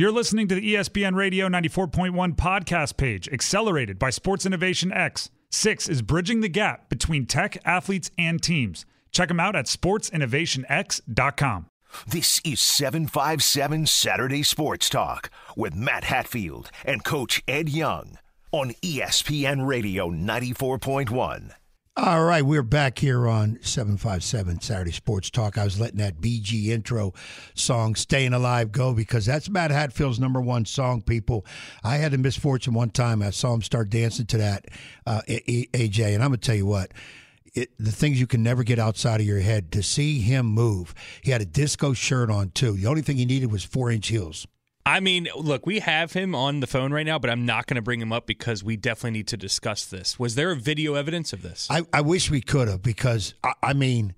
You're listening to the ESPN Radio 94.1 podcast page, accelerated by Sports Innovation X. Six is bridging the gap between tech, athletes, and teams. Check them out at sportsinnovationx.com. This is 757 Saturday Sports Talk with Matt Hatfield and Coach Ed Young on ESPN Radio 94.1. All right, we're back here on 757 Saturday Sports Talk. I was letting that Bee Gees intro song Staying Alive go because that's Matt Hatfield's number one song, people. I had the misfortune one time, I saw him start dancing to that, uh, AJ, and I'm going to tell you what. It, the things you can never get outside of your head to see him move. He had a disco shirt on too. The only thing he needed was four inch heels. I mean, look, we have him on the phone right now, but I'm not going to bring him up because we definitely need to discuss this. Was there a video evidence of this? I, I wish we could have because I, I mean,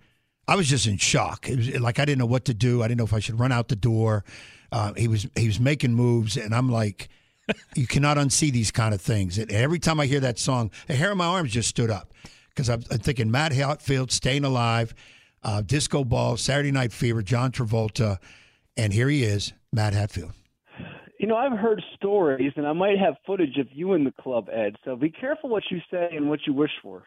I was just in shock. It was like I didn't know what to do. I didn't know if I should run out the door. Uh, he was he was making moves, and I'm like, you cannot unsee these kind of things. And every time I hear that song, the hair on my arms just stood up because I'm, I'm thinking Matt Hatfield, Staying Alive, uh, Disco Ball, Saturday Night Fever, John Travolta, and here he is, Matt Hatfield. You know, I've heard stories, and I might have footage of you in the club, Ed. So be careful what you say and what you wish for.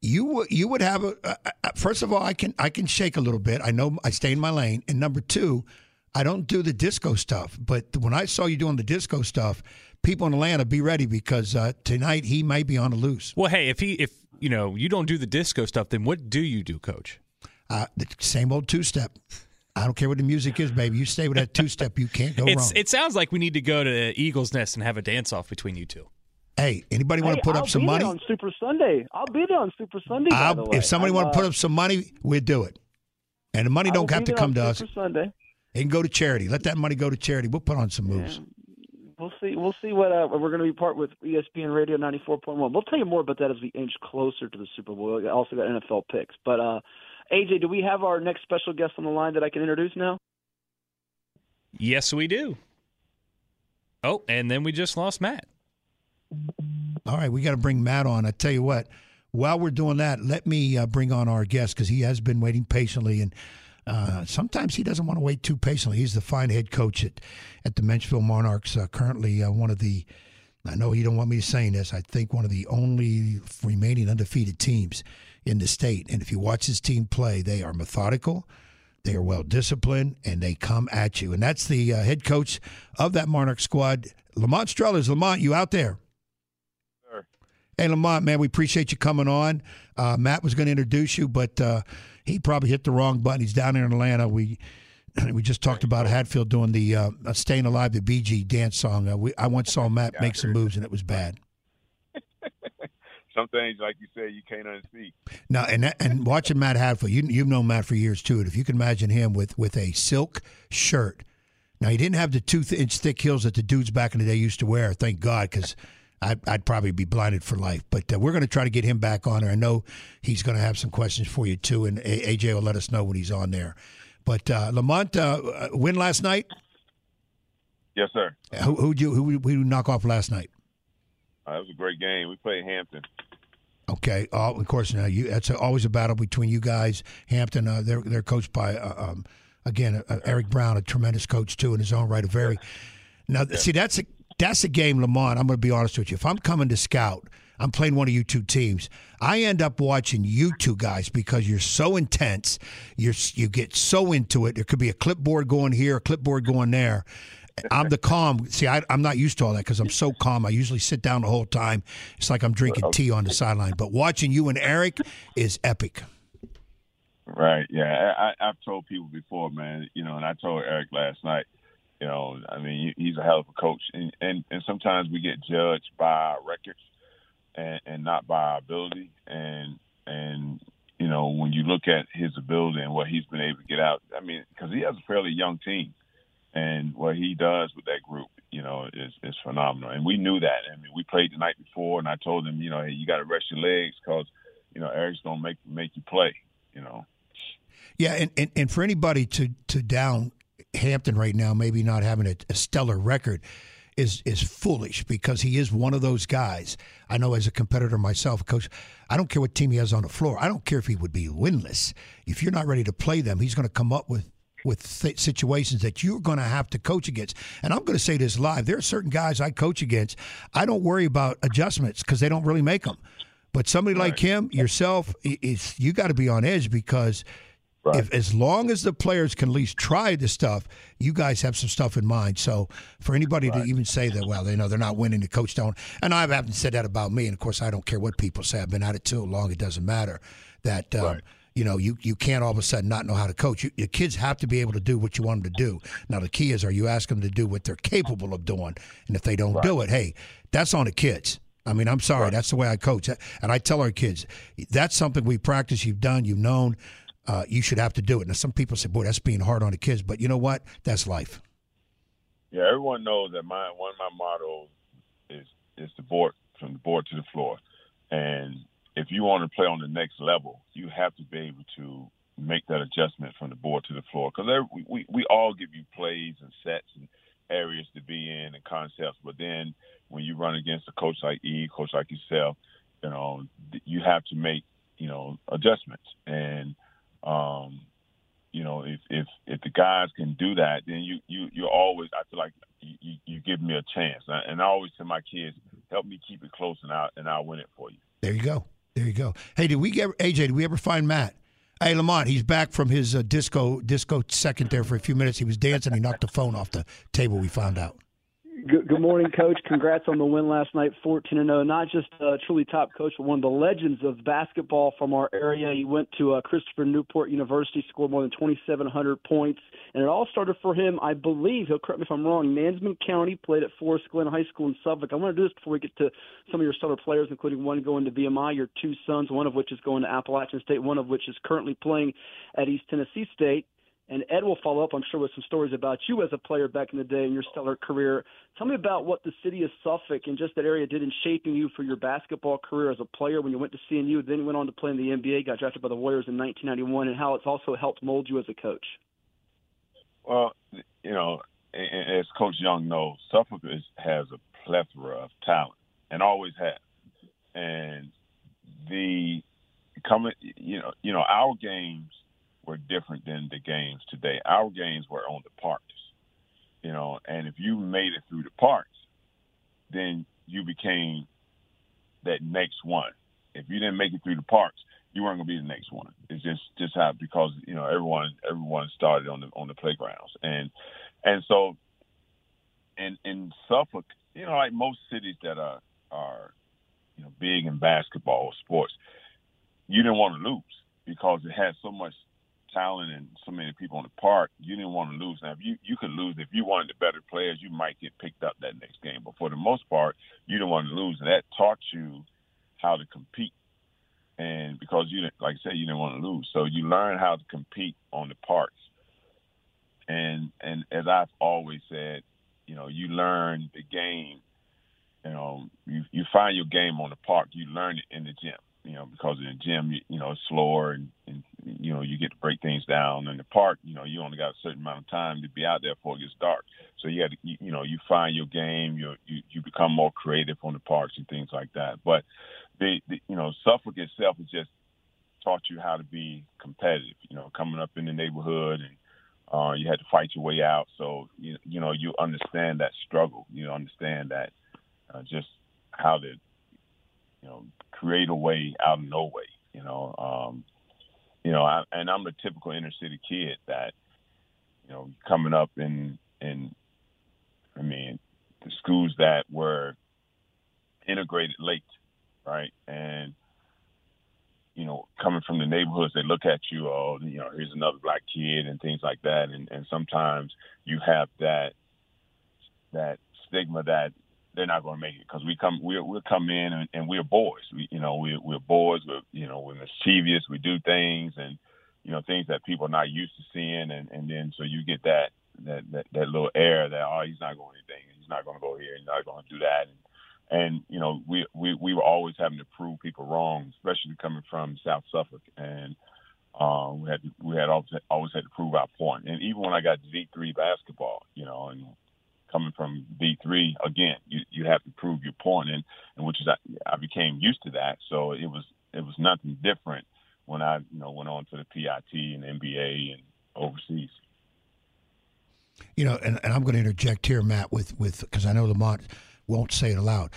You would you would have a uh, uh, first of all, I can I can shake a little bit. I know I stay in my lane, and number two, I don't do the disco stuff. But when I saw you doing the disco stuff, people in Atlanta, be ready because uh, tonight he might be on the loose. well, hey, if he if you know you don't do the disco stuff, then what do you do, Coach? Uh, the same old two step. I don't care what the music is, baby. You stay with that two step, you can't go It's wrong. it sounds like we need to go to Eagles Nest and have a dance off between you two. hey, anybody want Hey, to put I'll up some be money? there on Super Sunday. I'll be there on Super Sunday. by the way. if somebody I'm, want uh, to put up some money, we'll do it. And the money don't have to come on to us. Super Sunday. It can go to charity. Let that money go to charity. We'll put on some moves. We'll see. We'll see what uh, we're going to be part with ESPN Radio 94.1. We'll tell you more about that as we inch closer to the Super Bowl. We also got NFL picks. But uh, AJ, do we have our next special guest on the line that I can introduce now? Yes, we do. Oh, and then we just lost Matt. All right, we got to bring Matt on. I tell you what, while we're doing that, let me uh, bring on our guest because he has been waiting patiently, and uh, sometimes he doesn't want to wait too patiently. He's the fine head coach at at the Menchville Monarchs, uh, currently uh, one of the. I know you don't want me saying this. I think one of the only remaining undefeated teams in the state. And if you watch his team play, they are methodical, they are well disciplined, and they come at you. And that's the uh, head coach of that Monarch squad, Lamont Strothers. Lamont, you out there? Hey, Lamont, man, we appreciate you coming on. Uh, Matt was going to introduce you, but uh, he probably hit the wrong button. He's down there in Atlanta. We we just talked about Hatfield doing the uh, "Staying Alive" the Bee Gees dance song. Uh, we, I once saw Matt make some moves, and it was bad. Some things, like you said, you can't unsee. Now, and that, and watching Matt Hatfield, you you've known Matt for years too. And if you can imagine him with with a silk shirt. Now he didn't have the two inch thick heels that the dudes back in the day used to wear. Thank God, because I'd, I'd probably be blinded for life. But uh, we're going to try to get him back on there. I know he's going to have some questions for you too, and A- AJ will let us know when he's on there. But uh, Lamont, uh, uh, win last night. Yes, sir. Who who'd you who who knock off last night? Uh, it was a great game. We played Hampton. Okay, uh, of course. Now you that's always a battle between you guys. Hampton, uh, they're they're coached by uh, um, again uh, Eric Brown, a tremendous coach too in his own right. A very now see that's a that's a game, Lamont. I'm going to be honest with you. If I'm coming to scout, I'm playing one of you two teams. I end up watching you two guys because you're so intense. You're you get so into it. There could be a clipboard going here, a clipboard going there. I'm the calm. See, I, I'm not used to all that because I'm so calm. I usually sit down the whole time. It's like I'm drinking tea on the sideline. But watching you and Eric is epic. Right. Yeah. I, I've told people before, man. You know, and I told Eric last night. You know, I mean, he's a hell of a coach, and and, and sometimes we get judged by our records, and, and not by our ability. And and you know, when you look at his ability and what he's been able to get out, I mean, because he has a fairly young team, and what he does with that group, you know, is is phenomenal. And we knew that. I mean, we played the night before, and I told him, you know, hey, you got to rest your legs because, you know, Eric's gonna make make you play. You know. Yeah, and, and, and for anybody to to down Hampton right now, maybe not having a, a stellar record, is is foolish because he is one of those guys. I know as a competitor myself, coach, I don't care what team he has on the floor. I don't care if he would be winless. If you're not ready to play them, he's going to come up with with th- situations that you're going to have to coach against. And I'm going to say this live: there are certain guys I coach against. I don't worry about adjustments because they don't really make them. But somebody right. like him, yourself, is you got to be on edge because right. if as long as the players can at least try the stuff, you guys have some stuff in mind. So for anybody right. to even say that, well, they know they're not winning, the coach don't, and I haven't said that about me, and of course I don't care what people say. I've been at it too long; it doesn't matter. That um, you know, you, you can't all of a sudden not know how to coach. You, your kids have to be able to do what you want them to do. Now, the key is, are you asking them to do what they're capable of doing? And if they don't right. do it, hey, that's on the kids. I mean, I'm sorry. Right. That's the way I coach. And I tell our kids, that's something we practice, you've done, you've known. Uh, you should have to do it. Now, some people say, boy, that's being hard on the kids. But you know what? That's life. Yeah, everyone knows that my one of my mottos is is the board from the board to the floor, and if you want to play on the next level, you have to be able to make that adjustment from the board to the floor. Because we, we, we all give you plays and sets and areas to be in and concepts, but then when you run against a coach like E, coach like yourself, you know, you have to make, you know, adjustments. And, um, you know, if, if, if the guys can do that, then you, you, you're always, I feel like you, you give me a chance. And I always tell my kids, help me keep it close and I'll, and I'll win it for you. There you go. There you go. Hey, did we get AJ? Did we ever find Matt? Hey, Lamont, he's back from his uh, disco disco second there for a few minutes. He was dancing. He knocked the phone off the table. We found out. Good, good, morning, Coach. Congrats on the win last night, 14 and 0. Not just a truly top coach, but one of the legends of basketball from our area. He went to uh, Christopher Newport University, scored more than 2,700 points, and it all started for him. I believe he'll correct me if I'm wrong. Nansemond County played at Forest Glen High School in Suffolk. I want to do this before we get to some of your stellar players, including one going to VMI, your two sons, one of which is going to Appalachian State, one of which is currently playing at East Tennessee State. And Ed will follow up, I'm sure, with some stories about you as a player back in the day and your stellar career. Tell me about what the city of Suffolk and just that area did in shaping you for your basketball career as a player when you went to CNU, then went on to play in the NBA, got drafted by the Warriors in 1991, and how it's also helped mold you as a coach. Well, you know, as Coach Young knows, Suffolk is, has a plethora of talent and always has. And the coming, you know, you know, our games were different than the games today. Our games were on the parks, you know, and if you made it through the parks, then you became that next one. If you didn't make it through the parks, you weren't gonna be the next one. It's just just how because you know everyone everyone started on the on the playgrounds and and so in in Suffolk, you know, like most cities that are are you know big in basketball or sports, you didn't want to lose because it had so much talent and so many people in the park, you didn't want to lose. Now, if you you could lose if you wanted the better players, you might get picked up that next game. But for the most part, you didn't want to lose, and that taught you how to compete. And because you didn't, like I said, you didn't want to lose, so you learn how to compete on the parks. And and as I've always said, you know, you learn the game. You know, you you find your game on the park. You learn it in the gym you know, because in the gym, you, you know, it's slower and, and, you know, you get to break things down. In the park, you know, you only got a certain amount of time to be out there before it gets dark. So you had to, you, you know, you find your game, you, you, you become more creative on the parks and things like that. But the, the, you know, Suffolk itself has just taught you how to be competitive, you know, coming up in the neighborhood and, uh, you had to fight your way out. So, you, you know, you understand that struggle, you understand that, uh, just how to, you know, create a way out of no way. You know, um, you know, I, and I'm a typical inner city kid that, you know, coming up in in, I mean, the schools that were integrated late, right, and you know, coming from the neighborhoods, they look at you, oh, you know, here's another black kid and things like that, and and sometimes you have that that stigma that they're not going to make it because we come we we come in and, and we're boys. We you know we we're boys. We're you know we're mischievous. We do things and you know things that people are not used to seeing, and and then so you get that that that, that little air that oh he's not going anything. He's not going to go here. He's not going to do that. And, and you know we, we we were always having to prove people wrong, especially coming from South Suffolk, and um, we had we had always, always had to prove our point. And even when I got D three basketball, you know, and coming from D3, again, you you have to prove your point, and and which is I, I became used to that. So it was it was nothing different when I you know went on to the PIT and NBA and overseas. You know, and, and I'm going to interject here, Matt, with with because I know Lamont won't say it aloud.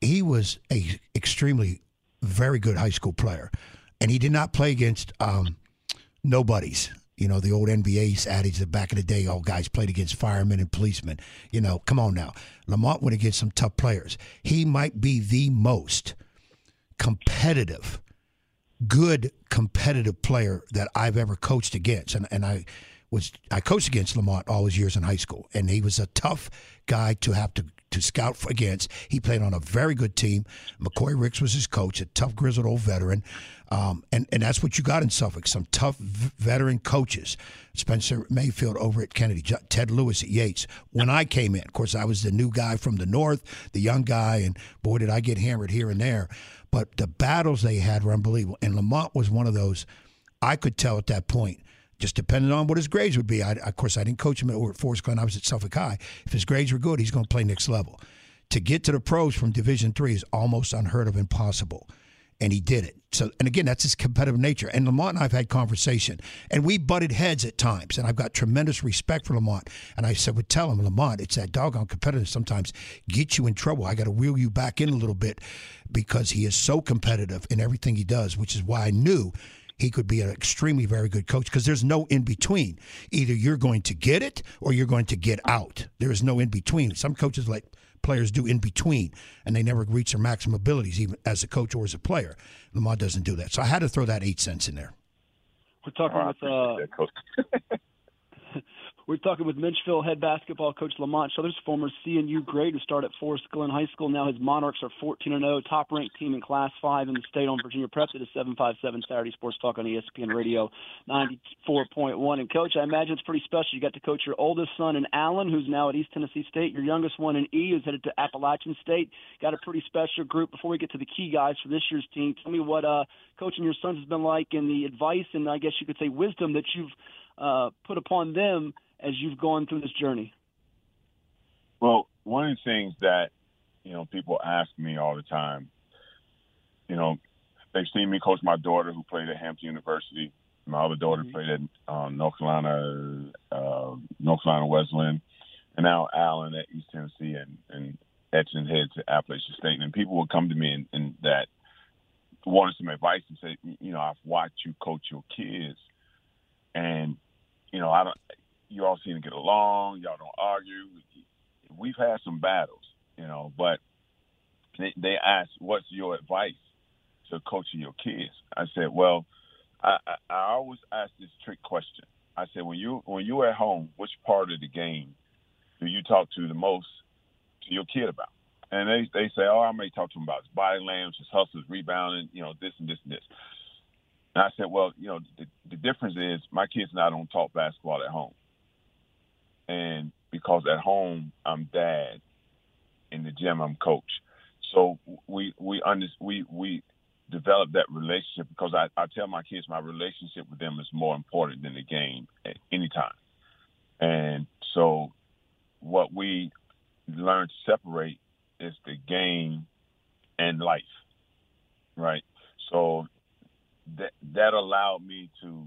He was a extremely very good high school player, and he did not play against um, nobodies. You know, the old NBA adage that back in the day, all guys played against firemen and policemen. You know, come on now. Lamont went against some tough players. He might be the most competitive, good competitive player that I've ever coached against. And, and I was I coached against Lamont all his years in high school, and he was a tough guy to have to to scout against. He played on a very good team. McCoy Ricks was his coach, a tough, grizzled old veteran. Um, and, and that's what you got in Suffolk some tough v- veteran coaches. Spencer Mayfield over at Kennedy, Ted Lewis at Yates. When I came in, of course, I was the new guy from the north, the young guy, and boy, did I get hammered here and there. But the battles they had were unbelievable. And Lamont was one of those, I could tell at that point just depending on what his grades would be. I, of course, I didn't coach him at Forest Glen. I was at Suffolk High. If his grades were good, he's going to play next level. To get to the pros from Division Three is almost unheard of, impossible, and he did it. So, and again, that's his competitive nature. And Lamont and I've had conversation, and we butted heads at times. And I've got tremendous respect for Lamont. And I said, would tell him, Lamont, it's that doggone competitive sometimes get you in trouble. I got to wheel you back in a little bit because he is so competitive in everything he does, which is why I knew he could be an extremely very good coach because there's no in between. Either you're going to get it or you're going to get out. There is no in between. Some coaches let players do in between, and they never reach their maximum abilities, even as a coach or as a player. Lamar doesn't do that. So I had to throw that eight cents in there. We're talking oh, with uh, We're talking with Menchville head basketball coach Lamont Strothers, former CNU grade who started at Forest Glen High School. Now his Monarchs are 14 and 0, top ranked team in Class 5 in the state on Virginia Prep. It is 757 Saturday Sports Talk on ESPN Radio 94.1. And coach, I imagine it's pretty special. You got to coach your oldest son in Allen, who's now at East Tennessee State. Your youngest one in E, who's headed to Appalachian State. Got a pretty special group. Before we get to the key guys for this year's team, tell me what uh, coaching your sons has been like and the advice and I guess you could say wisdom that you've uh, put upon them as you've gone through this journey? Well, one of the things that you know people ask me all the time, you know, they've seen me coach my daughter who played at Hampton University. My other daughter mm-hmm. played at um, North Carolina, uh, North Carolina Wesleyan, and now Allen at East Tennessee, and and Etienne head to Appalachian State. And people will come to me and, and that wanted some advice and say, you know, I've watched you coach your kids, and you know, I don't you all seem to get along. Y'all don't argue. We've had some battles, you know, but they, they asked, "What's your advice to coaching your kids?" I said, "Well, I, I, I always ask this trick question. I said, when you when you're at home, which part of the game do you talk to the most to your kid about?" And they they say, "Oh, I may talk to him about his body language, his hustles, rebounding, you know, this and this and this." And I said, "Well, you know, the, the difference is my kids and I don't talk basketball at home." and because at home I'm dad, in the gym I'm coach. So we we under, we we develop that relationship because I, I tell my kids my relationship with them is more important than the game at any time. And so what we learn to separate is the game and life. Right? So that that allowed me to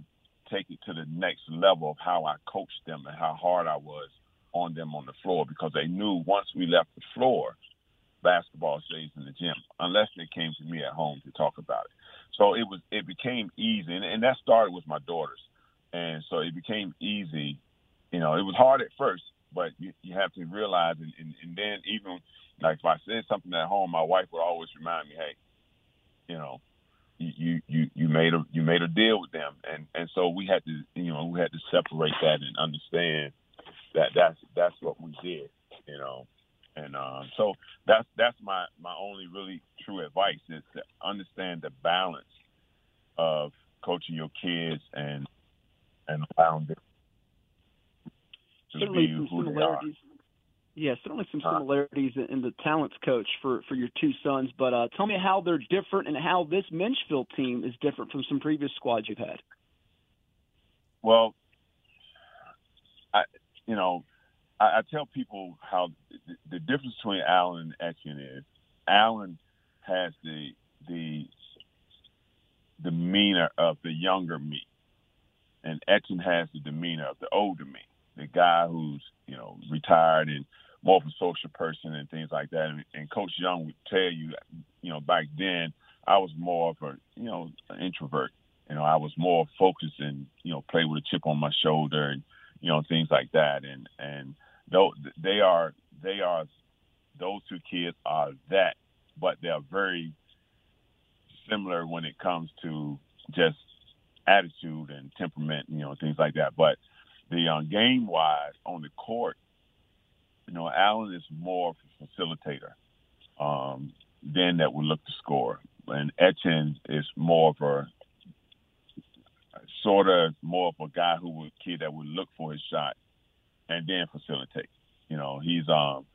take it to the next level of how I coached them and how hard I was on them on the floor because they knew once we left the floor, basketball stays in the gym unless they came to me at home to talk about it. So it was it became easy, and, and that started with my daughters, and so it became easy. You know, it was hard at first, but you, you have to realize, and, and, and then even like if I said something at home, my wife would always remind me, hey, you know, you you you made a you made a deal with them, and and so we had to you know we had to separate that and understand that that's that's what we did, you know, and uh, so that's that's my my only really true advice is to understand the balance of coaching your kids and and allowing them to be who they are. Yeah, certainly some similarities in the talents coach for, for your two sons, but uh, tell me how they're different and how this Menchville team is different from some previous squads you've had. Well, I you know, I, I tell people how the, the difference between Allen and Etienne is Allen has the the demeanor of the younger me, and Etienne has the demeanor of the older me. the guy who's you know retired and more of a social person and things like that. And, and Coach Young would tell you, you know, back then I was more of a you know introvert. You know, I was more focused and you know play with a chip on my shoulder and you know things like that. And and though they are they are those two kids are that, but they're very similar when it comes to just attitude and temperament, you know, things like that. But the um, game wise on the court, you know, Allen is more of a facilitator um, than that would look to score, and Etienne is more of a sort of more of a guy who would kid that would look for his shot and then facilitate. You know, he's um,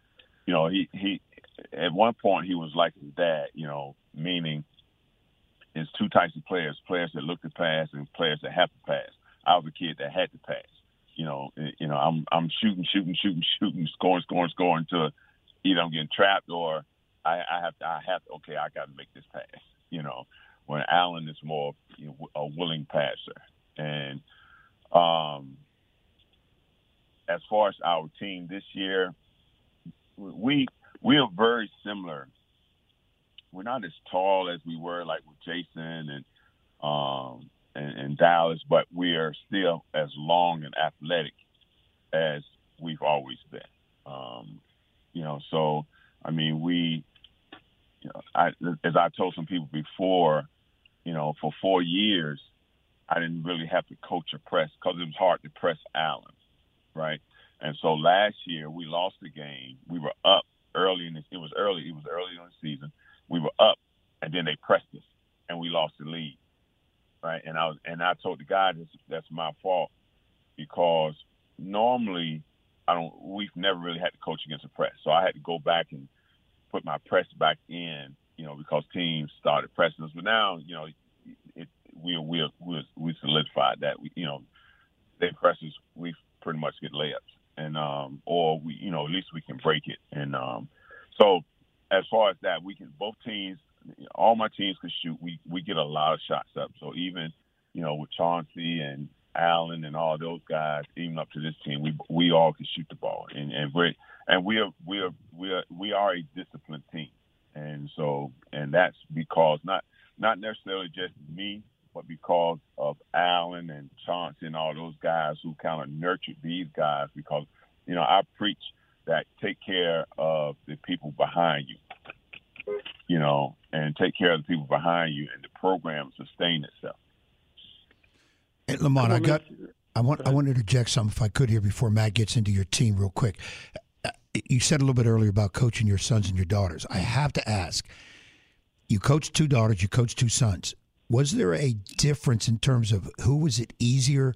you know, he he at one point he was like his dad. You know, meaning it's two types of players: players that look to pass and players that have to pass. I was a kid that had to pass. You know, you know, I'm I'm shooting, shooting, shooting, shooting, scoring, scoring, scoring until either I'm getting trapped or I, I have to, I have to, okay, I got to make this pass. You know, when Allen is more you know, a willing passer, and um, as far as our team this year, we we are very similar we're not as tall as we were like with Jason and um, and, Dallas, but we are still as long and athletic as we've always been. Um, you know, so I mean, we, you know, I, as I told some people before, you know, for four years, I didn't really have to coach a press because it was hard to press Allen, right? And so last year we lost the game. We were up early in this. it was early. It was early in the season we were up, and then they pressed us, and we lost the lead. Right, and I was, and I told the guy that's, that's my fault because normally I don't. We've never really had to coach against the press, so I had to go back and put my press back in. You know, because teams started pressing us, but now you know it, we we we we solidified that. We, you know, they press us, we pretty much get layups, and um, or we you know at least we can break it, and um, so as far as that, we can both teams, all my teams can shoot. We we get a lot of shots up. So even you know with Chauncey and Allen and all those guys, even up to this team, we we all can shoot the ball, and and we and we are we are we are we are a disciplined team, and so and that's because not not necessarily just me, but because of Allen and Chauncey and all those guys who kind of nurtured these guys. Because you know I preach that take care of the people behind you, you know, and take care of the people behind you, and the program sustain itself. Hey, Lamont, I got. I want. I want to interject something if I could here before Matt gets into your team real quick. Uh, you said a little bit earlier about coaching your sons and your daughters. I have to ask. You coach two daughters. You coach two sons. Was there a difference in terms of who was it easier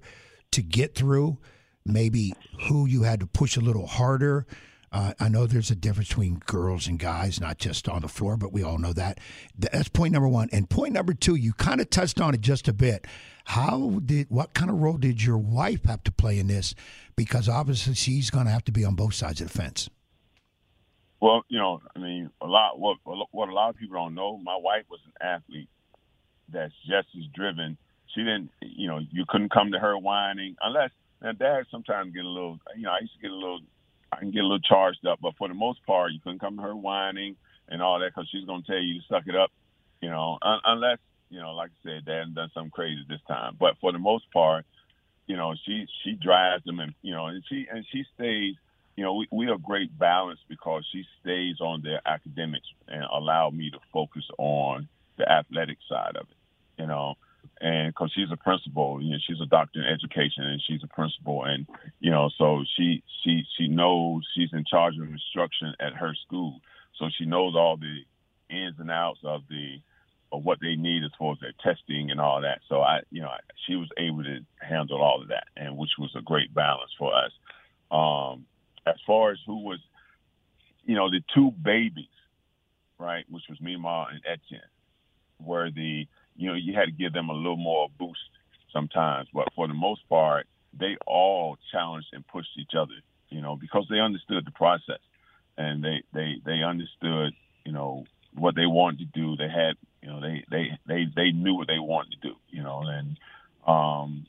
to get through? maybe who you had to push a little harder. Uh, I know there's a difference between girls and guys, not just on the floor, but we all know that. That's point number one. And point number two, you kind of touched on it just a bit. How did what kind of role did your wife have to play in this? Because obviously she's going to have to be on both sides of the fence. Well, you know, I mean, a lot what what a lot of people don't know. My wife was an athlete that's just as driven. She didn't, you know, you couldn't come to her whining unless now, dad sometimes get a little, you know, I used to get a little, I can get a little charged up, but for the most part, you couldn't come to her whining and all that because she's going to tell you to suck it up, you know, un- unless, you know, like I said, dad done something crazy this time. But for the most part, you know, she she drives them and you know, and she and she stays. You know, we we are great balance because she stays on their academics and allow me to focus on the athletic side of it. You know, and because she's a principal, you know, she's a doctor in education, and she's a principal, and you know, so she she she knows she's in charge of instruction at her school, so she knows all the ins and outs of the of what they need as far as their testing and all that. So I, you know, she was able to handle all of that, and which was a great balance for us. Um, as far as who was, you know, the two babies, right, which was Mima and Etienne, were the you know, you had to give them a little more boost sometimes. But for the most part, they all challenged and pushed each other, you know, because they understood the process and they, they, they understood, you know, what they wanted to do. They had, you know, they, they, they, they knew what they wanted to do, you know, and, um,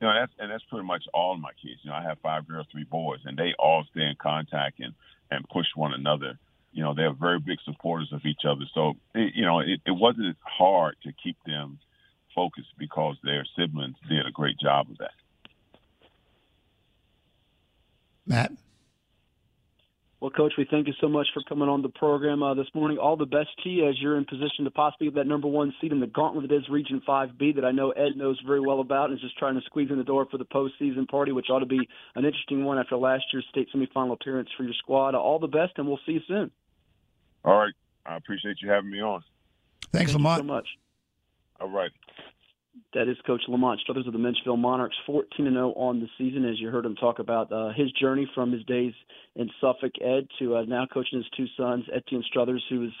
you know that's and that's pretty much all my kids. You know, I have five girls, three boys, and they all stay in contact and and push one another. You know, they're very big supporters of each other. So it, you know, it, it wasn't hard to keep them focused because their siblings did a great job of that. Matt. Well, Coach, we thank you so much for coming on the program uh, this morning. All the best to you as you're in position to possibly get that number one seed in the gauntlet that is Region 5B that I know Ed knows very well about and is just trying to squeeze in the door for the postseason party, which ought to be an interesting one after last year's state semifinal appearance for your squad. all the best, and we'll see you soon. All right. I appreciate you having me on. Thanks, Thank Lamont. so much. All right. That is Coach Lamont Strothers of the Menchville Monarchs, 14 0 on the season. As you heard him talk about uh, his journey from his days in Suffolk Ed to uh, now coaching his two sons, Etienne Strothers, who is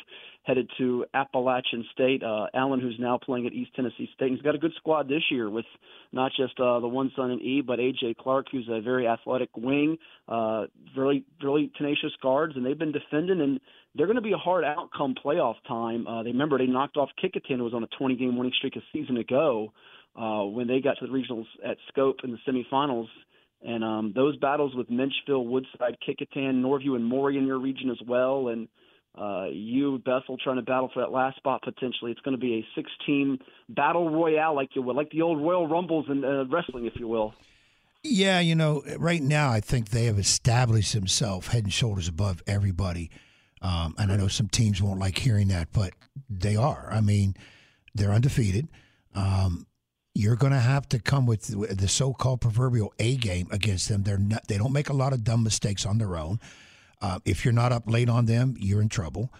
headed to Appalachian State, uh, Allen, who's now playing at East Tennessee State. He's got a good squad this year with not just uh, the one son in E, but AJ Clark, who's a very athletic wing, uh, really, really tenacious guards, and they've been defending and they're going to be a hard outcome playoff time. Uh, they remember they knocked off Kecoughtan, who was on a 20 game winning streak a season ago uh, when they got to the regionals at Scope in the semifinals. And um, those battles with Menchville, Woodside, Kecoughtan, Norview, and Maury in your region as well, and uh, you, Bethel, trying to battle for that last spot potentially. It's going to be a six-team battle royale, like you will, like the old Royal Rumbles in uh, wrestling, if you will. Yeah, you know, right now I think they have established themselves head and shoulders above everybody. Um, and I know some teams won't like hearing that, but they are. I mean, they're undefeated. Um, you're going to have to come with the so-called proverbial A game against them. They're not. They don't make a lot of dumb mistakes on their own. Uh, if you're not up late on them, you're in trouble.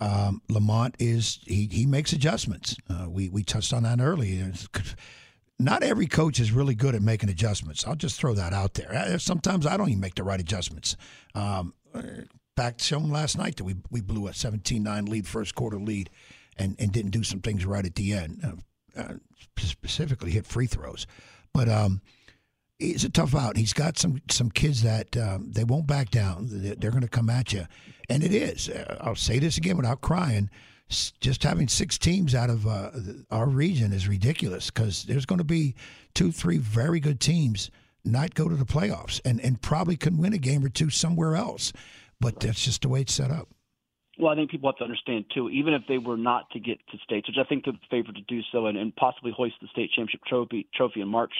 Um, Lamont is he he makes adjustments. Uh, we we touched on that earlier. Not every coach is really good at making adjustments. I'll just throw that out there. Uh, sometimes I don't even make the right adjustments. Um, back shown last night that we we blew a 17-9 lead, first quarter lead, and and didn't do some things right at the end. Uh, uh, specifically hit free throws, but um, it's a tough out. He's got some some kids that um, they won't back down. They're going to come at you, and it is. Uh, I'll say this again without crying. Just having six teams out of uh, our region is ridiculous because there's going to be two, three very good teams not go to the playoffs and, and probably can win a game or two somewhere else but that's just the way it's set up. Well, I think people have to understand too, even if they were not to get to states, which I think they're favored to do so, and, and possibly hoist the state championship trophy trophy in March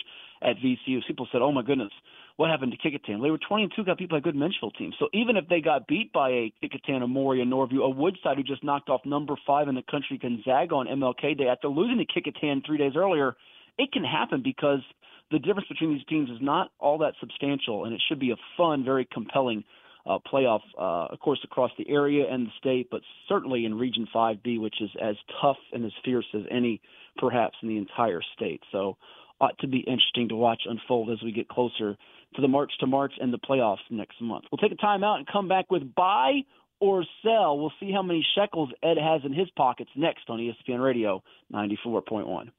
at VCU. People said, "Oh my goodness, what happened to Kecoughtan?" They were 20 and two, got beat by a good Menchville team. So even if they got beat by a Kecoughtan, a Maury, Norview, a Woodside who just knocked off number five in the country Gonzaga on MLK Day after losing to Kecoughtan three days earlier, it can happen because the difference between these teams is not all that substantial, and it should be a fun, very compelling uh, playoff, uh, of course, across the area and the state, but certainly in Region 5B, which is as tough and as fierce as any, perhaps, in the entire state. So, ought to be interesting to watch unfold as we get closer to the March to March and the playoffs next month. We'll take a time out and come back with buy or sell. We'll see how many shekels Ed has in his pockets next on ESPN Radio 94.1.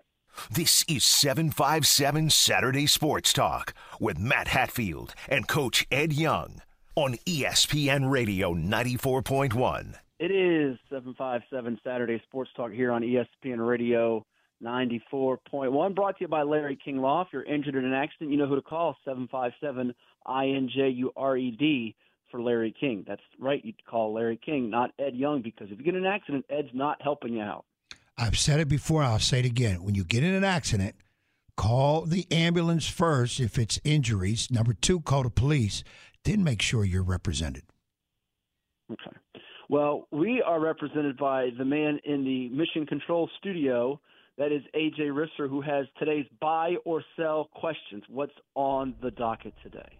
This is 757 Saturday Sports Talk with Matt Hatfield and Coach Ed Young on ESPN Radio 94.1. It is 757 Saturday Sports Talk here on ESPN Radio 94.1, brought to you by Larry King Law. If you're injured in an accident, you know who to call 757 INJURED for Larry King. That's right, You'd call Larry King, not Ed Young, because if you get in an accident, Ed's not helping you out. I've said it before, I'll say it again. When you get in an accident, call the ambulance first if it's injuries. Number two, call the police then make sure you're represented. Okay. Well, we are represented by the man in the Mission Control studio. That is AJ Risser, who has today's buy or sell questions. What's on the docket today?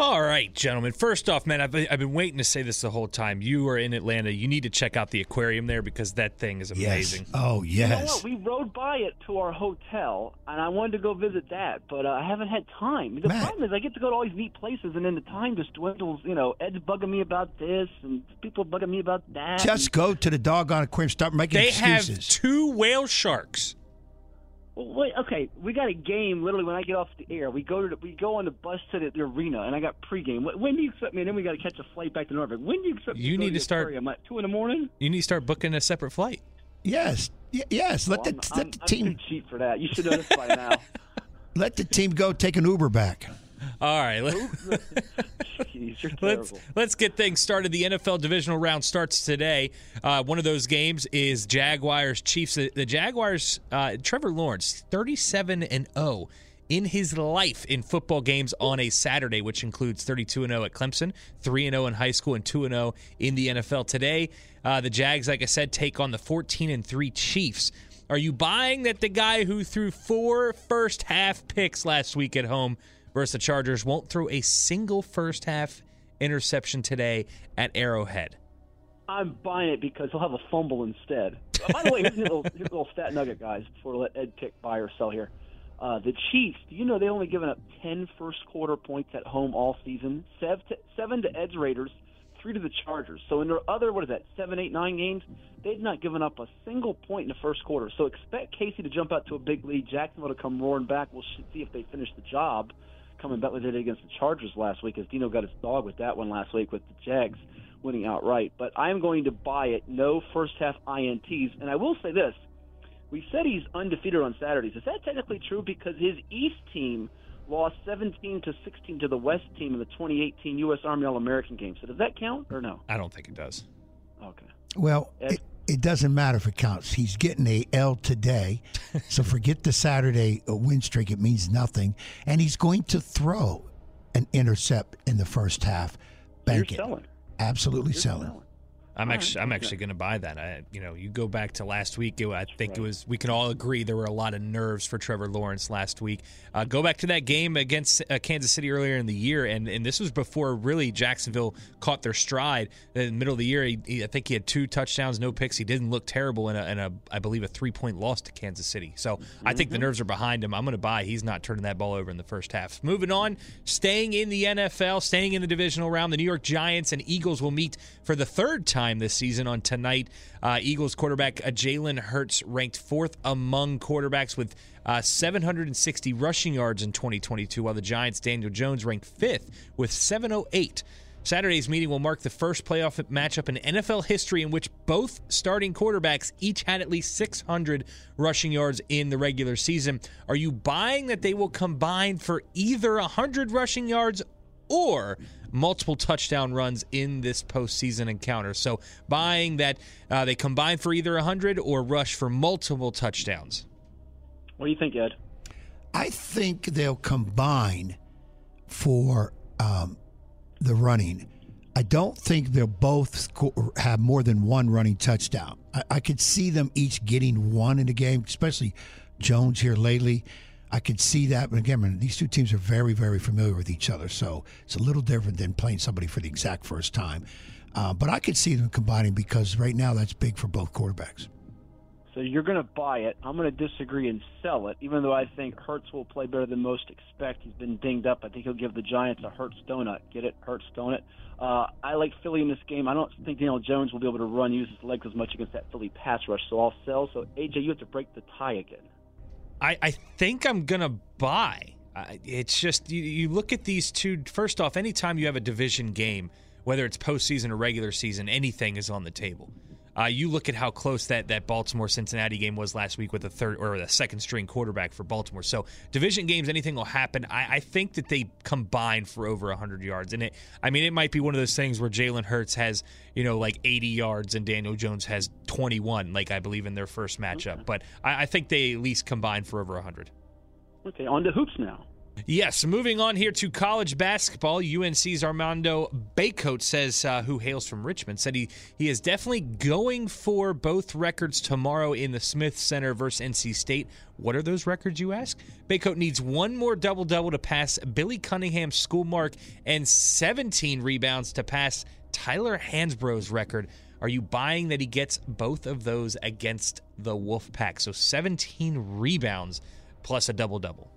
All right, gentlemen. First off, man, I've been, I've been waiting to say this the whole time. You are in Atlanta. You need to check out the aquarium there because that thing is amazing. Yes. Oh, yes. You know we rode by it to our hotel, and I wanted to go visit that, but uh, I haven't had time. The Matt. problem is I get to go to all these neat places, and then the time just dwindles. You know, Ed's bugging me about this, and people bugging me about that. Just and... go to the doggone aquarium. Stop making they excuses. They have two whale sharks. Well, wait, okay, we got a game literally when I get off the air. We go to the, we go on the bus to the, the arena, and I got pregame. When do you expect me? And then we got to catch a flight back to Norfolk. When do you expect me? You to need to, start. Aquarium? At two in the morning. You need to start booking a separate flight. Yes, y- yes. Let well, the, I'm, let I'm, the team. I'm too cheap for that. You should know this by now. let the team go take an Uber back. All right. Jeez, let's, let's get things started. The NFL divisional round starts today. Uh, one of those games is Jaguars Chiefs. The, the Jaguars. Uh, Trevor Lawrence, thirty-seven and zero in his life in football games on a Saturday, which includes thirty-two and zero at Clemson, three and zero in high school, and two and zero in the NFL. Today, uh, the Jags, like I said, take on the fourteen and three Chiefs. Are you buying that the guy who threw four first half picks last week at home versus the Chargers won't throw a single first half interception today at Arrowhead? I'm buying it because he'll have a fumble instead. By the way, here's a little, here's a little stat nugget, guys, before we let Ed pick buy or sell here. Uh, the Chiefs, do you know they only given up 10 first quarter points at home all season? Seven to, seven to Ed's Raiders, three to the Chargers. So in their other, what is that, seven, eight, nine games, they've not given up a single point in the first quarter. So expect KC to jump out to a big lead, Jacksonville to come roaring back. We'll see if they finish the job coming back with it against the Chargers last week, as Dino got his dog with that one last week with the Jags winning outright. But I'm going to buy it. No first half INTs. And I will say this. We said he's undefeated on Saturdays. Is that technically true? Because his East team lost 17 to 16 to the West team in the 2018 U.S. Army All-American game. So does that count or no? I don't think it does. Okay. Well, it, it doesn't matter if it counts. He's getting a L today, so forget the Saturday uh, win streak. It means nothing, and he's going to throw an intercept in the first half. Bank You're it. selling. Absolutely You're selling. selling. I'm All actually right. I'm actually going to buy that. I, you know, you go back to last week. It, I think it was. We can all agree there were a lot of nerves for Trevor Lawrence last week. Uh, go back to that game against uh, Kansas City earlier in the year, and and this was before really Jacksonville caught their stride. In the middle of the year, he, he- I think he had two touchdowns, no picks. He didn't look terrible in a, in a I believe a three point loss to Kansas City. So I think the nerves are behind him. I'm going to buy. He's not turning that ball over in the first half. Moving on, staying in the NFL, staying in the divisional round, the New York Giants and Eagles will meet for the third time this season on tonight. Uh, Eagles quarterback uh, Jalen Hurts ranked fourth among quarterbacks with uh, 760 rushing yards in 2022, while the Giants' Daniel Jones ranked fifth with 708. Saturday's meeting will mark the first playoff matchup in NFL history in which both starting quarterbacks each had at least 600 rushing yards in the regular season. Are you buying that they will combine for either 100 rushing yards or multiple touchdown runs in this postseason encounter? So, buying that uh, they combine for either 100 or rush for multiple touchdowns. What do you think, Ed? I think they'll combine for um, the running. I don't think they'll both score, have more than one running touchdown. I, I could see them each getting one in the game, especially Jones here lately. I could see that. But again, these two teams are very, very familiar with each other. So it's a little different than playing somebody for the exact first time. Uh, but I could see them combining because right now that's big for both quarterbacks. So you're going to buy it. I'm going to disagree and sell it, even though I think Hurts will play better than most expect. He's been dinged up. I think he'll give the Giants a Hertz donut. Get it? Hertz donut. Uh, I like Philly in this game. I don't think Daniel Jones will be able to run, use his legs as much against that Philly pass rush. So I'll sell. So AJ, you have to break the tie again. I, I think I'm gonna buy. I it's just you, you look at these two. First off, anytime you have a division game, whether it's postseason or regular season, anything is on the table. Uh, you look at how close that, that Baltimore Cincinnati game was last week with the third or the second string quarterback for Baltimore. So division games, anything will happen. I, I think that they combine for over 100 yards, and it. I mean, it might be one of those things where Jalen Hurts has you know like 80 yards and Daniel Jones has 21, like I believe in their first matchup. But I, I think they at least combine for over 100. Okay, on to hoops now. Yes, moving on here to college basketball. UNC's Armando Bacot says, uh, who hails from Richmond, said he, he is definitely going for both records tomorrow in the Smith Center versus NC State. What are those records, you ask? Bacot needs one more double double to pass Billy Cunningham's school mark and 17 rebounds to pass Tyler Hansbrough's record. Are you buying that he gets both of those against the Wolfpack? So 17 rebounds plus a double double.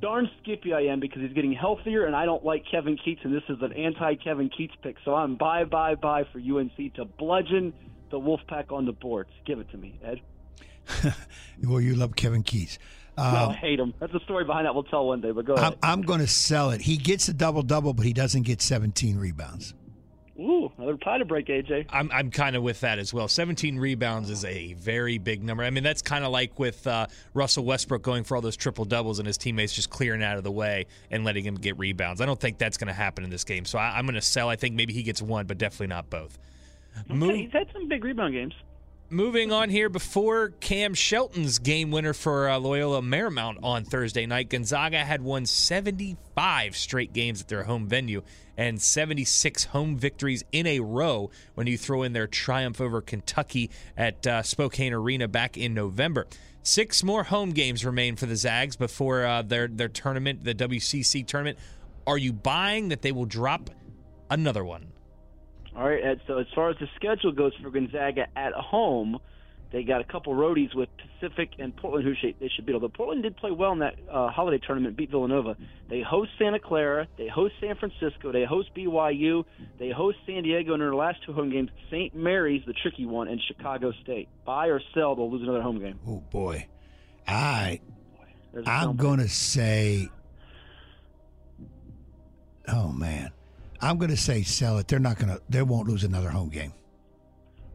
Darn skippy I am because he's getting healthier, and I don't like Kevin Keatts, and this is an anti-Kevin Keatts pick. So I'm buy, buy, buy for UNC to bludgeon the Wolfpack on the boards. Give it to me, Ed. Well, you love Kevin no, Um, I hate him. That's the story behind that. We'll tell one day. But go ahead. I'm, I'm going to sell it. He gets a double double, but he doesn't get 17 rebounds. Ooh, another tie to break, AJ. I'm I'm kind of with that as well. 17 rebounds is a very big number. I mean, that's kind of like with uh, Russell Westbrook going for all those triple doubles and his teammates just clearing out of the way and letting him get rebounds. I don't think that's going to happen in this game. So I, am going to sell. I think maybe he gets one, but definitely not both. Okay, Mo- he's had some big rebound games. Moving on here before Cam Shelton's game winner for uh, Loyola Marymount on Thursday night, Gonzaga had won 75 straight games at their home venue and 76 home victories in a row when you throw in their triumph over Kentucky at uh, Spokane Arena back in November. Six more home games remain for the Zags before uh, their their tournament, the WCC tournament. Are you buying that they will drop another one? All right, Ed. So as far as the schedule goes for Gonzaga at home, they got a couple roadies with Pacific and Portland who should, they should beat. Although Portland did play well in that uh, holiday tournament, beat Villanova. They host Santa Clara, they host San Francisco, they host BYU, they host San Diego, in their last two home games, St. Mary's, the tricky one, and Chicago State. Buy or sell, they'll lose another home game. Oh boy, I I'm going to say, oh man. I'm going to say sell it. They're not going to. They won't lose another home game.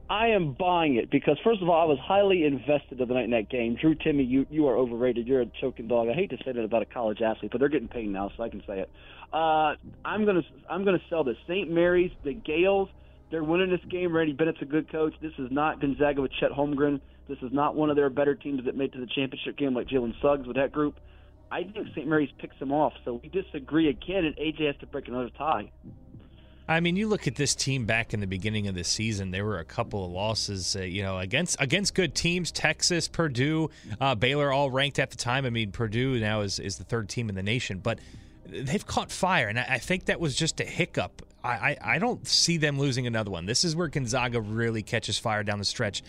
I am buying it because first of all, I was highly invested the night in that game. Drew Timme, you you are overrated. You're a choking dog. I hate to say that about a college athlete, but they're getting paid now, so I can say it. Uh, I'm gonna I'm gonna sell this. St. Mary's, the Gaels, they're winning this game. Randy Bennett's a good coach. This is not Gonzaga with Chet Holmgren. This is not one of their better teams that made to the championship game like Jalen Suggs with that group. I think St. Mary's picks them off. So we disagree again, and AJ has to break another tie. I mean, you look at this team back in the beginning of the season. There were a couple of losses, uh, you know, against against good teams. Texas, Purdue, uh, Baylor, all ranked at the time. I mean, Purdue now is is the third team in the nation, but they've caught fire, and I, I think that was just a hiccup. I, I, I don't see them losing another one. This is where Gonzaga really catches fire down the stretch,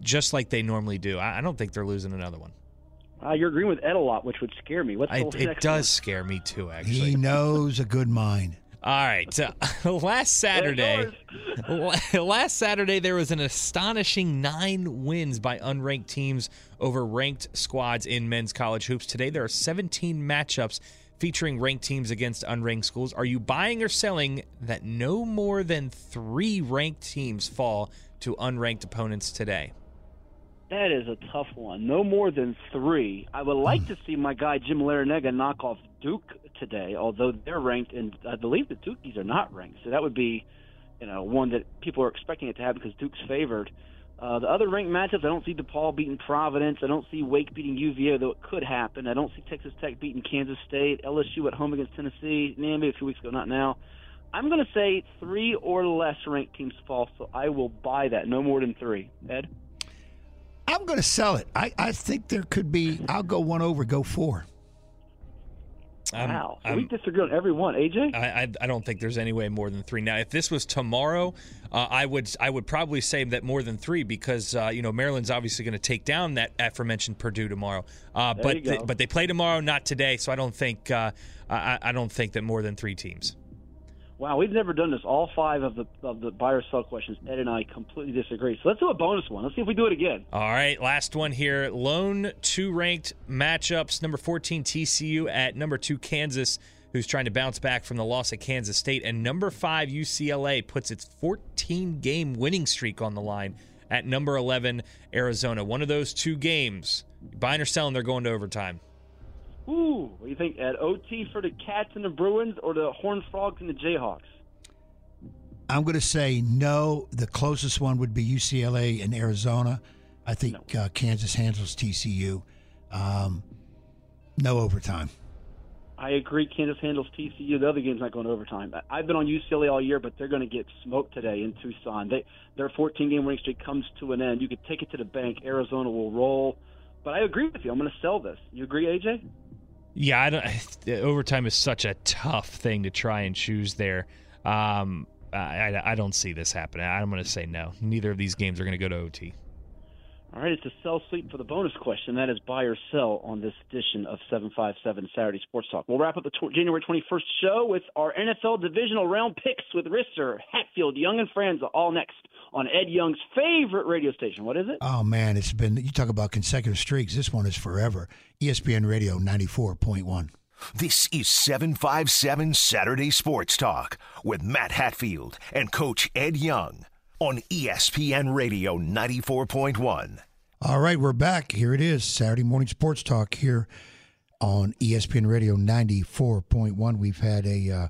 just like they normally do. I, I don't think they're losing another one. Uh, you're agreeing with Ed a lot, which would scare me. What's the I, it does one? scare me too. Actually, he knows a good mind. All right. Uh, last Saturday, last Saturday there was an astonishing nine wins by unranked teams over ranked squads in men's college hoops. Today there are 17 matchups featuring ranked teams against unranked schools. Are you buying or selling that no more than three ranked teams fall to unranked opponents today? That is a tough one. No more than three. I would like to see my guy Jim Larrañaga knock off Duke today, although they're ranked, and I believe the Dukies are not ranked. So that would be, you know, one that people are expecting it to happen because Duke's favored. Uh, the other ranked matchups, I don't see DePaul beating Providence. I don't see Wake beating UVA, though it could happen. I don't see Texas Tech beating Kansas State. LSU at home against Tennessee, maybe a few weeks ago, not now. I'm going to say three or less ranked teams fall, so I will buy that. No more than three. Ed? I'm going to sell it. I, I think there could be, I'll go one over, go four. wow. So we disagree on every one. AJ? I, I, I don't think there's any way more than three. Now, if this was tomorrow, uh, I would I would probably say that more than three because uh, you know Maryland's obviously going to take down that aforementioned Purdue tomorrow. Uh, but th- but they play tomorrow, not today. So I don't think uh, I, I don't think that more than three teams. Wow, we've never done this. All five of the of the buy or sell questions, Ed and I completely disagree. So let's do a bonus one. Let's see if we do it again. All right, last one here. Lone two ranked matchups. Number fourteen TCU at number two Kansas, who's trying to bounce back from the loss at Kansas State, and number five UCLA puts its 14 game winning streak on the line at number 11 Arizona. One of those two games, buying or selling, they're going to overtime. Ooh, what do you think, Ed? OT for the Cats and the Bruins or the Horned Frogs and the Jayhawks? I'm going to say no. The closest one would be UCLA and Arizona. I think no. uh, Kansas handles TCU. Um, no overtime. I agree. Kansas handles TCU. The other game's not going to overtime. I've been on UCLA all year, but they're going to get smoked today in Tucson. They, their 14 game winning streak comes to an end. You could take it to the bank. Arizona will roll. But I agree with you. I'm going to sell this. You agree, AJ? Yeah, I don't. Overtime is such a tough thing to try and choose there. Um, I, I don't see this happening. I'm going to say no. Neither of these games are going to go to OT. All right, it's a sell sleep for the bonus question. That is buy or sell on this edition of 757 Saturday Sports Talk. We'll wrap up the January 21st show with our NFL divisional round picks with Rister, Hatfield, Young, and Franza all next on Ed Young's favorite radio station. What is it? Oh, man, it's been, you talk about consecutive streaks. This one is forever. ESPN Radio 94.1. This is 757 Saturday Sports Talk with Matt Hatfield and Coach Ed Young on ESPN Radio 94.1. All right, we're back. Here it is, Saturday morning sports talk here on ESPN Radio 94.1. We've had a uh,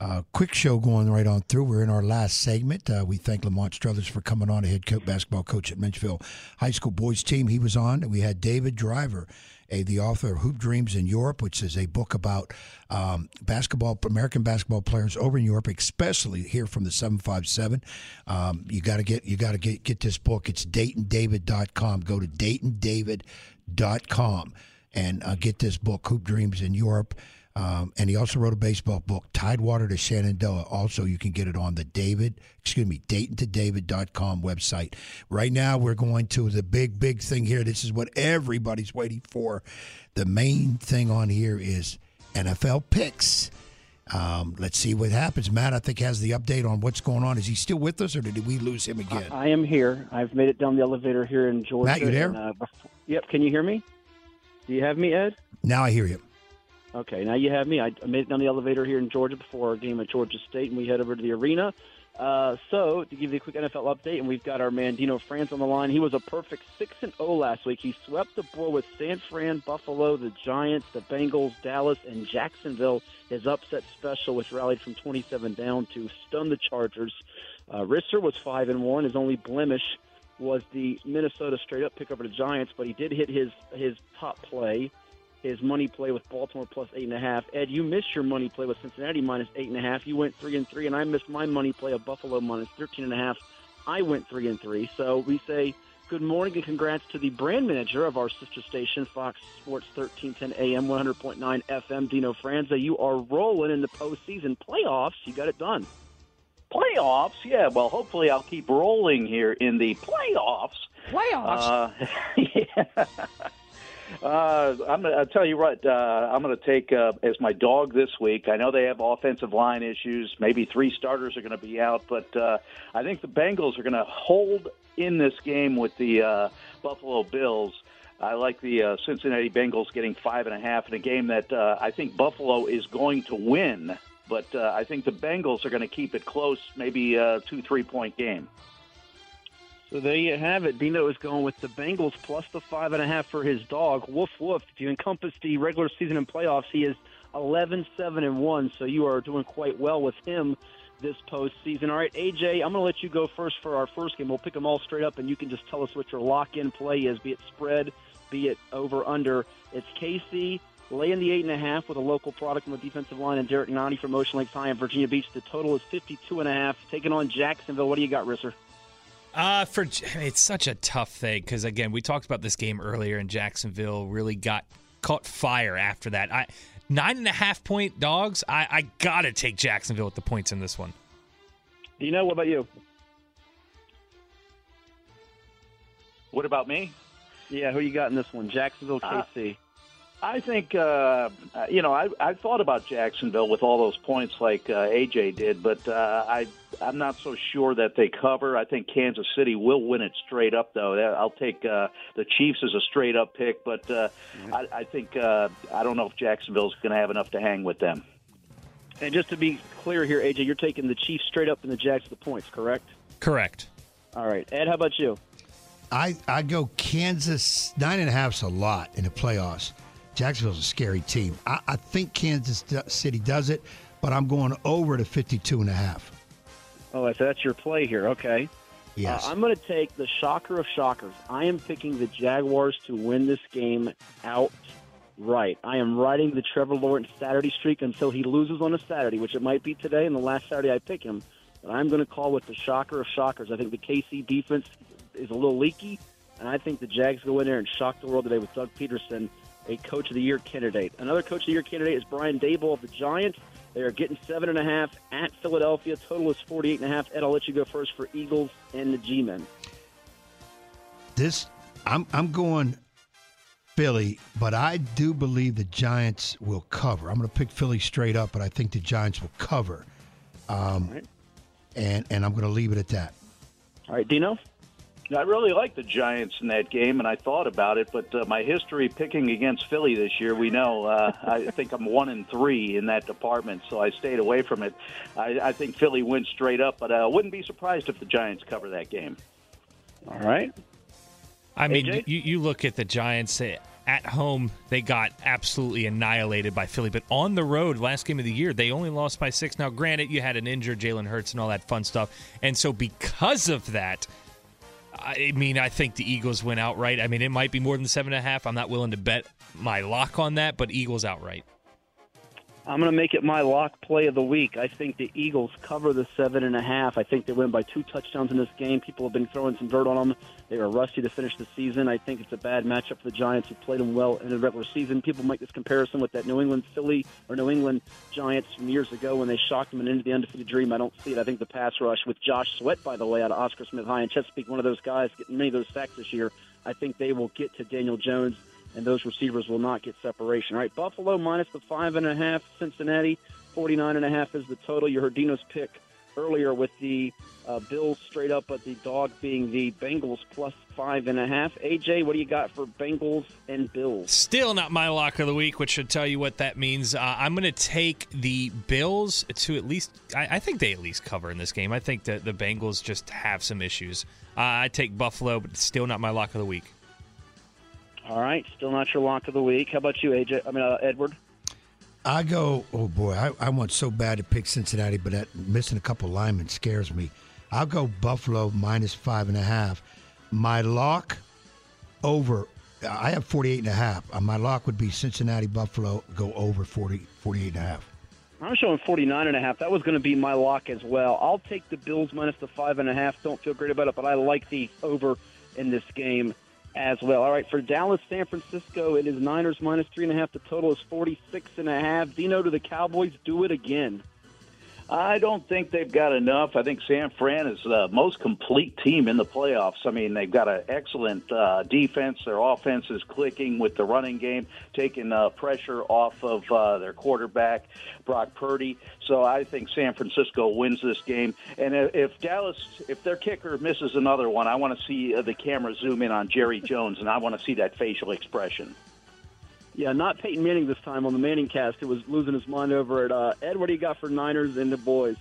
uh, quick show going right on through. We're in our last segment. Uh, we thank Lamont Strothers for coming on, a head coach, basketball coach at Menchville High School boys team. He was on. We had David Driver, a, the author of Hoop Dreams in Europe, which is a book about um, basketball, American basketball players over in Europe, especially here from the 757. Um, you got to get you got to get get this book. It's DaytonDavid.com. Go to DaytonDavid.com and uh, get this book, Hoop Dreams in Europe. Um, and he also wrote a baseball book, Tidewater to Shenandoah. Also, you can get it on the David, excuse me, Dayton to DaytonToDavid.com website. Right now, we're going to the big, big thing here. This is what everybody's waiting for. The main thing on here is NFL picks. Um, let's see what happens. Matt, I think, has the update on what's going on. Is he still with us, or did we lose him again? I, I am here. I've made it down the elevator here in Georgia. Matt, you there? and, uh, before, yep. Can you hear me? Do you have me, Ed? Now I hear you. Okay, now you have me. I made it down the elevator here in Georgia before our game at Georgia State, and we head over to the arena. Uh, so, to give you a quick NFL update, and we've got our man Dino Franza on the line. He was a perfect six and zero last week. He swept the board with San Fran, Buffalo, the Giants, the Bengals, Dallas, and Jacksonville. His upset special, which rallied from 27 down to stun the Chargers. Uh, Risser was five and one. His only blemish was the Minnesota straight up pick over the Giants, but he did hit his his top play his money play with Baltimore plus eight and a half. Ed, you missed your money play with Cincinnati minus eight and a half. You went three and three, and I missed my money play of Buffalo minus thirteen and a half. I went three and three. So we say good morning and congrats to the brand manager of our sister station, Fox Sports 1310 AM, 100.9 FM, Dino Franza. You are rolling in the postseason playoffs. You got it done. Playoffs, yeah. Well, hopefully I'll keep rolling here in the playoffs. Playoffs. Uh, yeah. Uh, I'm gonna I'll tell you what. Uh, I'm going to take uh, as my dog this week. I know they have offensive line issues. Maybe three starters are going to be out, but uh, I think the Bengals are going to hold in this game with the uh, Buffalo Bills. I like the uh, Cincinnati Bengals getting five and a half in a game that uh, I think Buffalo is going to win, but uh, I think the Bengals are going to keep it close, maybe a two three point game. So there you have it. Dino is going with the Bengals plus the five and a half for his dog. Woof woof. If you encompass the regular season and playoffs, he is 11 7 and 1. So you are doing quite well with him this postseason. All right, AJ, I'm going to let you go first for our first game. We'll pick them all straight up, and you can just tell us what your lock in play is, be it spread, be it over under. It's KC laying the eight and a half with a local product on the defensive line and Derrick Nnadi from Ocean Lakes High in Virginia Beach. The total is 52 and a half. Taking on Jacksonville. What do you got, Risser? Uh, for it's such a tough thing because again, we talked about this game earlier, and Jacksonville really got caught fire after that. I nine and a half point dogs. I, I gotta take Jacksonville with the points in this one. Do you know what about you? What about me? Yeah, who you got in this one? Jacksonville, KC. I think uh, you know I I thought about Jacksonville with all those points like uh, AJ did, but uh, I I'm not so sure that they cover. I think Kansas City will win it straight up though. I'll take uh, the Chiefs as a straight up pick, but uh. I, I think uh, I don't know if Jacksonville's going to have enough to hang with them. And just to be clear here, AJ, you're taking the Chiefs straight up and the Jags the points, correct? Correct. All right, Ed, how about you? I I go Kansas nine and a half's a lot in the playoffs. Jacksonville's a scary team. I, I think Kansas City does it, but I'm going over to 52 and a half. Oh, so that's your play here. Okay. Yes. Uh, I'm going to take the shocker of shockers. I am picking the Jaguars to win this game outright. I am riding the Trevor Lawrence Saturday streak until he loses on a Saturday, which it might be today and the last Saturday I pick him. But I'm going to call with the shocker of shockers. I think the KC defense is a little leaky, and I think the Jags go in there and shock the world today with Doug Pederson a Coach of the Year candidate. Another Coach of the Year candidate is Brian Daboll of the Giants. They are getting seven and a half at Philadelphia. Total is forty-eight and a half. Ed, I'll let you go first for Eagles and the G-men. This, I'm I'm going Philly, but I do believe the Giants will cover. I'm going to pick Philly straight up, but I think the Giants will cover. Um, right. And and I'm going to leave it at that. All right, Dino. I really like the Giants in that game, and I thought about it. But uh, my history picking against Philly this year, we know uh, I think I'm one in three in that department, so I stayed away from it. I, I think Philly went straight up, but I uh, wouldn't be surprised if the Giants cover that game. All right. I mean, you, you look at the Giants eh, at home; they got absolutely annihilated by Philly. But on the road, last game of the year, they only lost by six. Now, granted, you had an injured Jalen Hurts and all that fun stuff, and so because of that I mean, I think the Eagles win outright. I mean, it might be more than seven and a half. I'm not willing to bet my lock on that, but Eagles outright. I'm going to make it my lock play of the week. I think the Eagles cover the seven and a half. I think they win by two touchdowns in this game. People have been throwing some dirt on them. They are rusty to finish the season. I think it's a bad matchup for the Giants, who played them well in the regular season. People make this comparison with that New England Philly or New England Giants from years ago when they shocked them and into the undefeated dream. I don't see it. I think the pass rush with Josh Sweat, by the way, out of Oscar Smith High in Chesapeake, one of those guys getting many of those sacks this year. I think they will get to Daniel Jones and those receivers will not get separation. All right, Buffalo minus the five and a half, Cincinnati 49 and a half is the total. You heard Dino's pick earlier with the uh, Bills straight up, but the dog being the Bengals plus five and a half. AJ, what do you got for Bengals and Bills? Still not my lock of the week, which should tell you what that means. Uh, I'm going to take the Bills to at least. I, I, think they at least cover in this game. I think that the Bengals just have some issues. Uh, I take Buffalo, but still not my lock of the week. All right, still not your lock of the week. How about you, AJ? I mean, uh, Edward. I go. Oh boy, I, I want so bad to pick Cincinnati, but that missing a couple linemen scares me. I'll go Buffalo minus five and a half. My lock over. I have 48 and a half. Uh, my lock would be Cincinnati Buffalo go over 40 48 and a half. I'm showing 49 and a half. That was going to be my lock as well. I'll take the Bills minus the five and a half. Don't feel great about it, but I like the over in this game as well. All right, for Dallas, San Francisco, it is Niners minus three and a half. The total is 46 and a half. Dino, to the Cowboys do it again? I don't think they've got enough. I think San Fran is the most complete team in the playoffs. I mean, they've got an excellent uh, defense. Their offense is clicking with the running game, taking uh, pressure off of uh, their quarterback, Brock Purdy. So I think San Francisco wins this game. And if Dallas, if their kicker misses another one, I want to see uh, the camera zoom in on Jerry Jones, and I want to see that facial expression. Yeah, not Peyton Manning this time on the Manning cast, who was losing his mind over it. Uh, Ed, what do you got for Niners and the boys?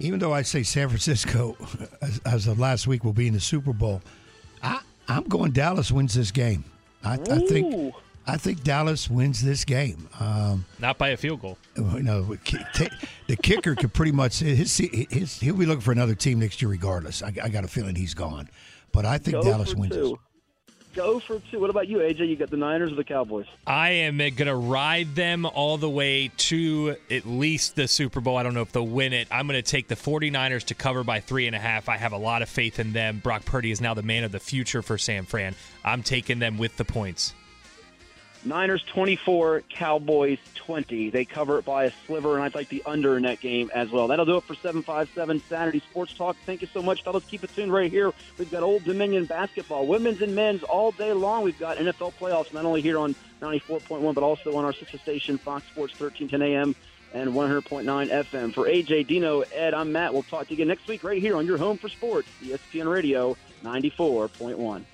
Even though I say San Francisco, as, as of last week, will be in the Super Bowl, I, I'm going Dallas wins this game. I, I think I think Dallas wins this game. Um, Not by a field goal. You know, the kicker could pretty much his, his, he'll be looking for another team next year regardless. I, I got a feeling he's gone, but I think Go Dallas wins. Two go for two. What about you, AJ? You got the Niners or the Cowboys? I am going to ride them all the way to at least the Super Bowl. I don't know if they'll win it. I'm going to take the 49ers to cover by three and a half. I have a lot of faith in them. Brock Purdy is now the man of the future for San Fran. I'm taking them with the points. Niners 24, Cowboys 20. They cover it by a sliver, and I'd like the under in that game as well. That'll do it for 757 Saturday Sports Talk. Thank you so much, fellas. Keep it tuned right here. We've got Old Dominion basketball, women's and men's all day long. We've got NFL playoffs, not only here on 94.1, but also on our sister station, Fox Sports 1310 AM and 100.9 FM. For AJ, Dino, Ed, I'm Matt. We'll talk to you again next week right here on your home for sports, ESPN Radio 94.1.